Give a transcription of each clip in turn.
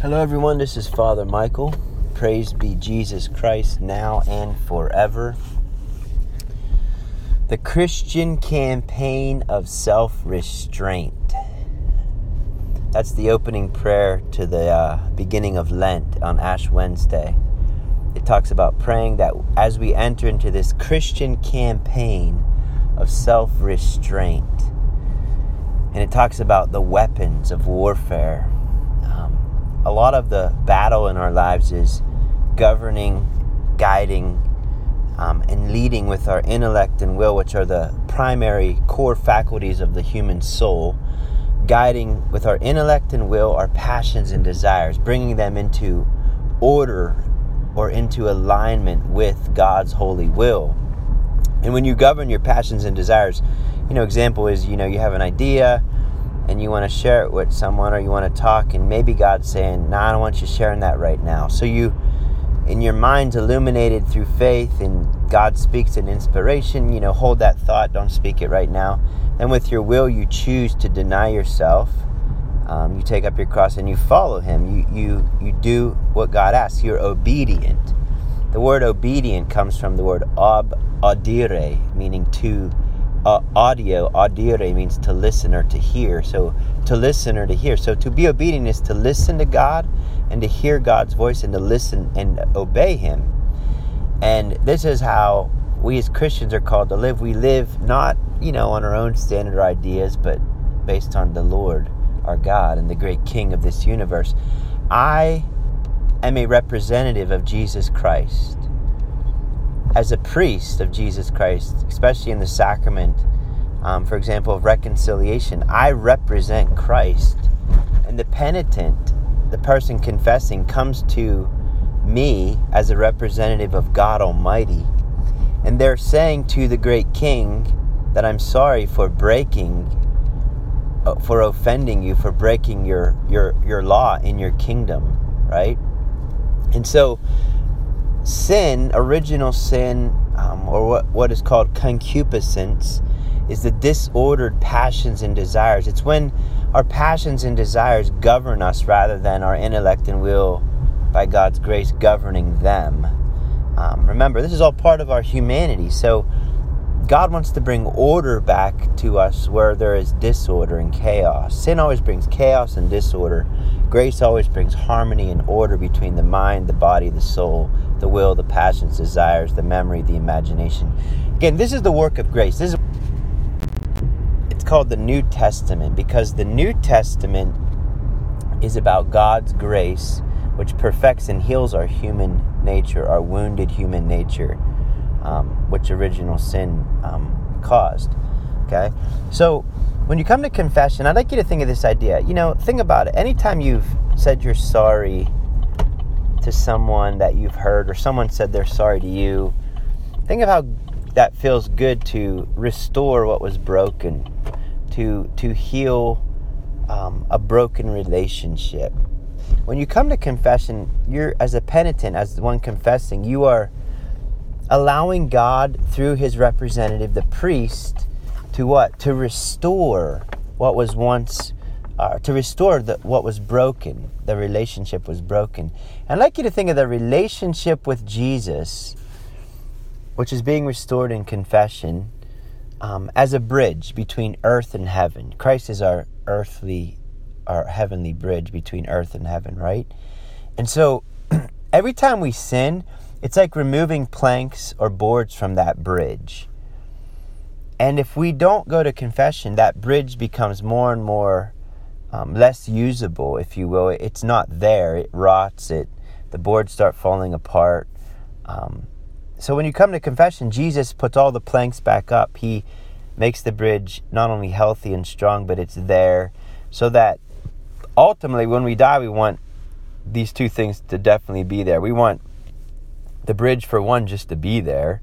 Hello, everyone. This is Father Michael. Praise be Jesus Christ now and forever. The Christian campaign of self restraint. That's the opening prayer to the uh, beginning of Lent on Ash Wednesday. It talks about praying that as we enter into this Christian campaign of self restraint, and it talks about the weapons of warfare. A lot of the battle in our lives is governing, guiding, um, and leading with our intellect and will, which are the primary core faculties of the human soul. Guiding with our intellect and will our passions and desires, bringing them into order or into alignment with God's holy will. And when you govern your passions and desires, you know, example is, you know, you have an idea and you want to share it with someone or you want to talk and maybe God's saying, "No, nah, I don't want you sharing that right now." So you in your mind's illuminated through faith and God speaks an inspiration, you know, hold that thought, don't speak it right now. And with your will, you choose to deny yourself. Um, you take up your cross and you follow Him. You, you, you do what God asks. You're obedient. The word obedient comes from the word ob, audire, meaning to uh, audio. Audire means to listen or to hear. So to listen or to hear. So to be obedient is to listen to God and to hear God's voice and to listen and obey Him. And this is how we as Christians are called to live. We live not, you know, on our own standard ideas, but based on the Lord, our God, and the great King of this universe. I am a representative of Jesus Christ. As a priest of Jesus Christ, especially in the sacrament, um, for example, of reconciliation, I represent Christ. And the penitent the person confessing comes to me as a representative of God Almighty, and they're saying to the great King that I'm sorry for breaking, uh, for offending you, for breaking your your your law in your kingdom, right? And so, sin, original sin, um, or what what is called concupiscence, is the disordered passions and desires. It's when our passions and desires govern us rather than our intellect and will, by God's grace, governing them. Um, remember, this is all part of our humanity. So, God wants to bring order back to us where there is disorder and chaos. Sin always brings chaos and disorder. Grace always brings harmony and order between the mind, the body, the soul, the will, the passions, desires, the memory, the imagination. Again, this is the work of grace. This is it's called the New Testament because the New Testament is about God's grace, which perfects and heals our human nature, our wounded human nature, um, which original sin um, caused. Okay? So, when you come to confession, I'd like you to think of this idea. You know, think about it. Anytime you've said you're sorry to someone that you've hurt, or someone said they're sorry to you, think of how that feels good to restore what was broken to to heal um, a broken relationship. When you come to confession, you're as a penitent, as the one confessing, you are allowing God through His representative, the priest, to what? To restore what was once. Uh, to restore the, what was broken, the relationship was broken. I'd like you to think of the relationship with Jesus, which is being restored in confession, um, as a bridge between earth and heaven. Christ is our earthly, our heavenly bridge between earth and heaven, right? And so every time we sin, it's like removing planks or boards from that bridge. And if we don't go to confession, that bridge becomes more and more um, less usable, if you will. It's not there. It rots. It the boards start falling apart. Um, so when you come to confession, Jesus puts all the planks back up. He makes the bridge not only healthy and strong, but it's there so that ultimately when we die, we want these two things to definitely be there. We want the bridge for one just to be there,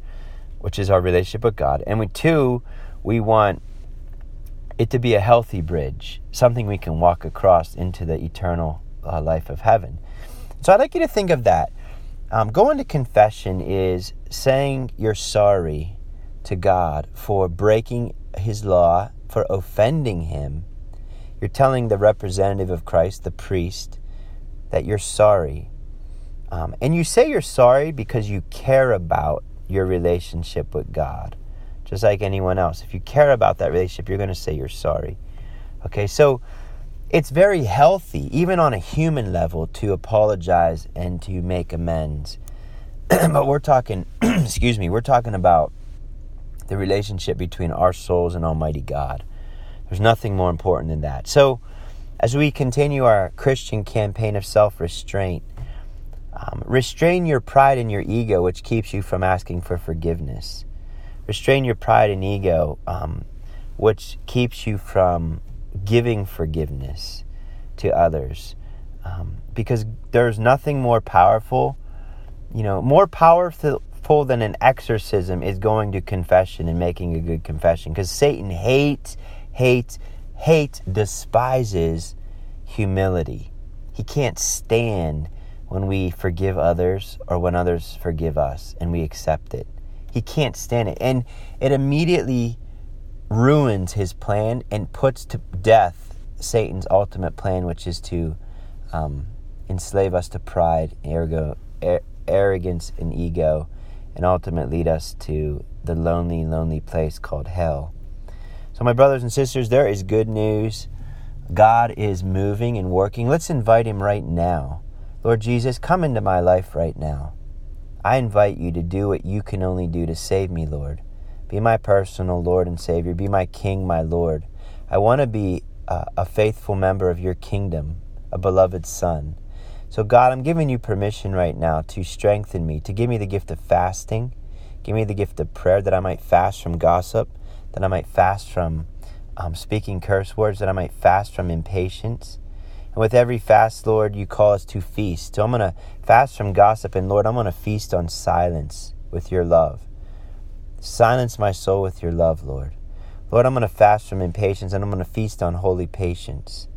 which is our relationship with God. And we two, we want it to be a healthy bridge, something we can walk across into the eternal uh, life of heaven. So I'd like you to think of that. Um, going to confession is saying you're sorry to God for breaking his law, for offending him. You're telling the representative of Christ, the priest, that you're sorry. Um, and you say you're sorry because you care about your relationship with God, just like anyone else. If you care about that relationship, you're going to say you're sorry. Okay, so it's very healthy, even on a human level, to apologize and to make amends. but we're talking, excuse me, we're talking about the relationship between our souls and Almighty God. There's nothing more important than that. So, as we continue our Christian campaign of self restraint, um, restrain your pride and your ego, which keeps you from asking for forgiveness. Restrain your pride and ego, um, which keeps you from giving forgiveness to others. Um, because there's nothing more powerful, you know, more powerful than an exorcism is going to confession and making a good confession. Because Satan hates, hates, hates, despises humility. He can't stand when we forgive others or when others forgive us and we accept it. He can't stand it. And it immediately ruins his plan and puts to death Satan's ultimate plan, which is to um, enslave us to pride, ergo, er, arrogance, and ego, and ultimately lead us to the lonely, lonely place called hell. So, my brothers and sisters, there is good news. God is moving and working. Let's invite Him right now. Lord Jesus, come into my life right now. I invite you to do what you can only do to save me, Lord. Be my personal Lord and Savior. Be my King, my Lord. I want to be uh, a faithful member of your kingdom, a beloved Son. So, God, I'm giving you permission right now to strengthen me, to give me the gift of fasting. Give me the gift of prayer that I might fast from gossip, that I might fast from um, speaking curse words, that I might fast from impatience. And with every fast, Lord, you call us to feast. So I'm going to fast from gossip, and Lord, I'm going to feast on silence with your love. Silence my soul with your love, Lord. Lord, I'm going to fast from impatience and I'm going to feast on holy patience.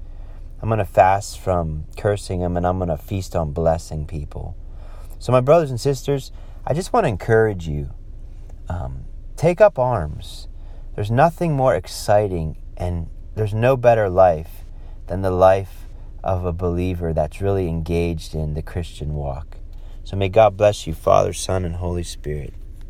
I'm going to fast from cursing them and I'm going to feast on blessing people. So, my brothers and sisters, I just want to encourage you um, take up arms. There's nothing more exciting and there's no better life than the life of a believer that's really engaged in the Christian walk. So, may God bless you, Father, Son, and Holy Spirit.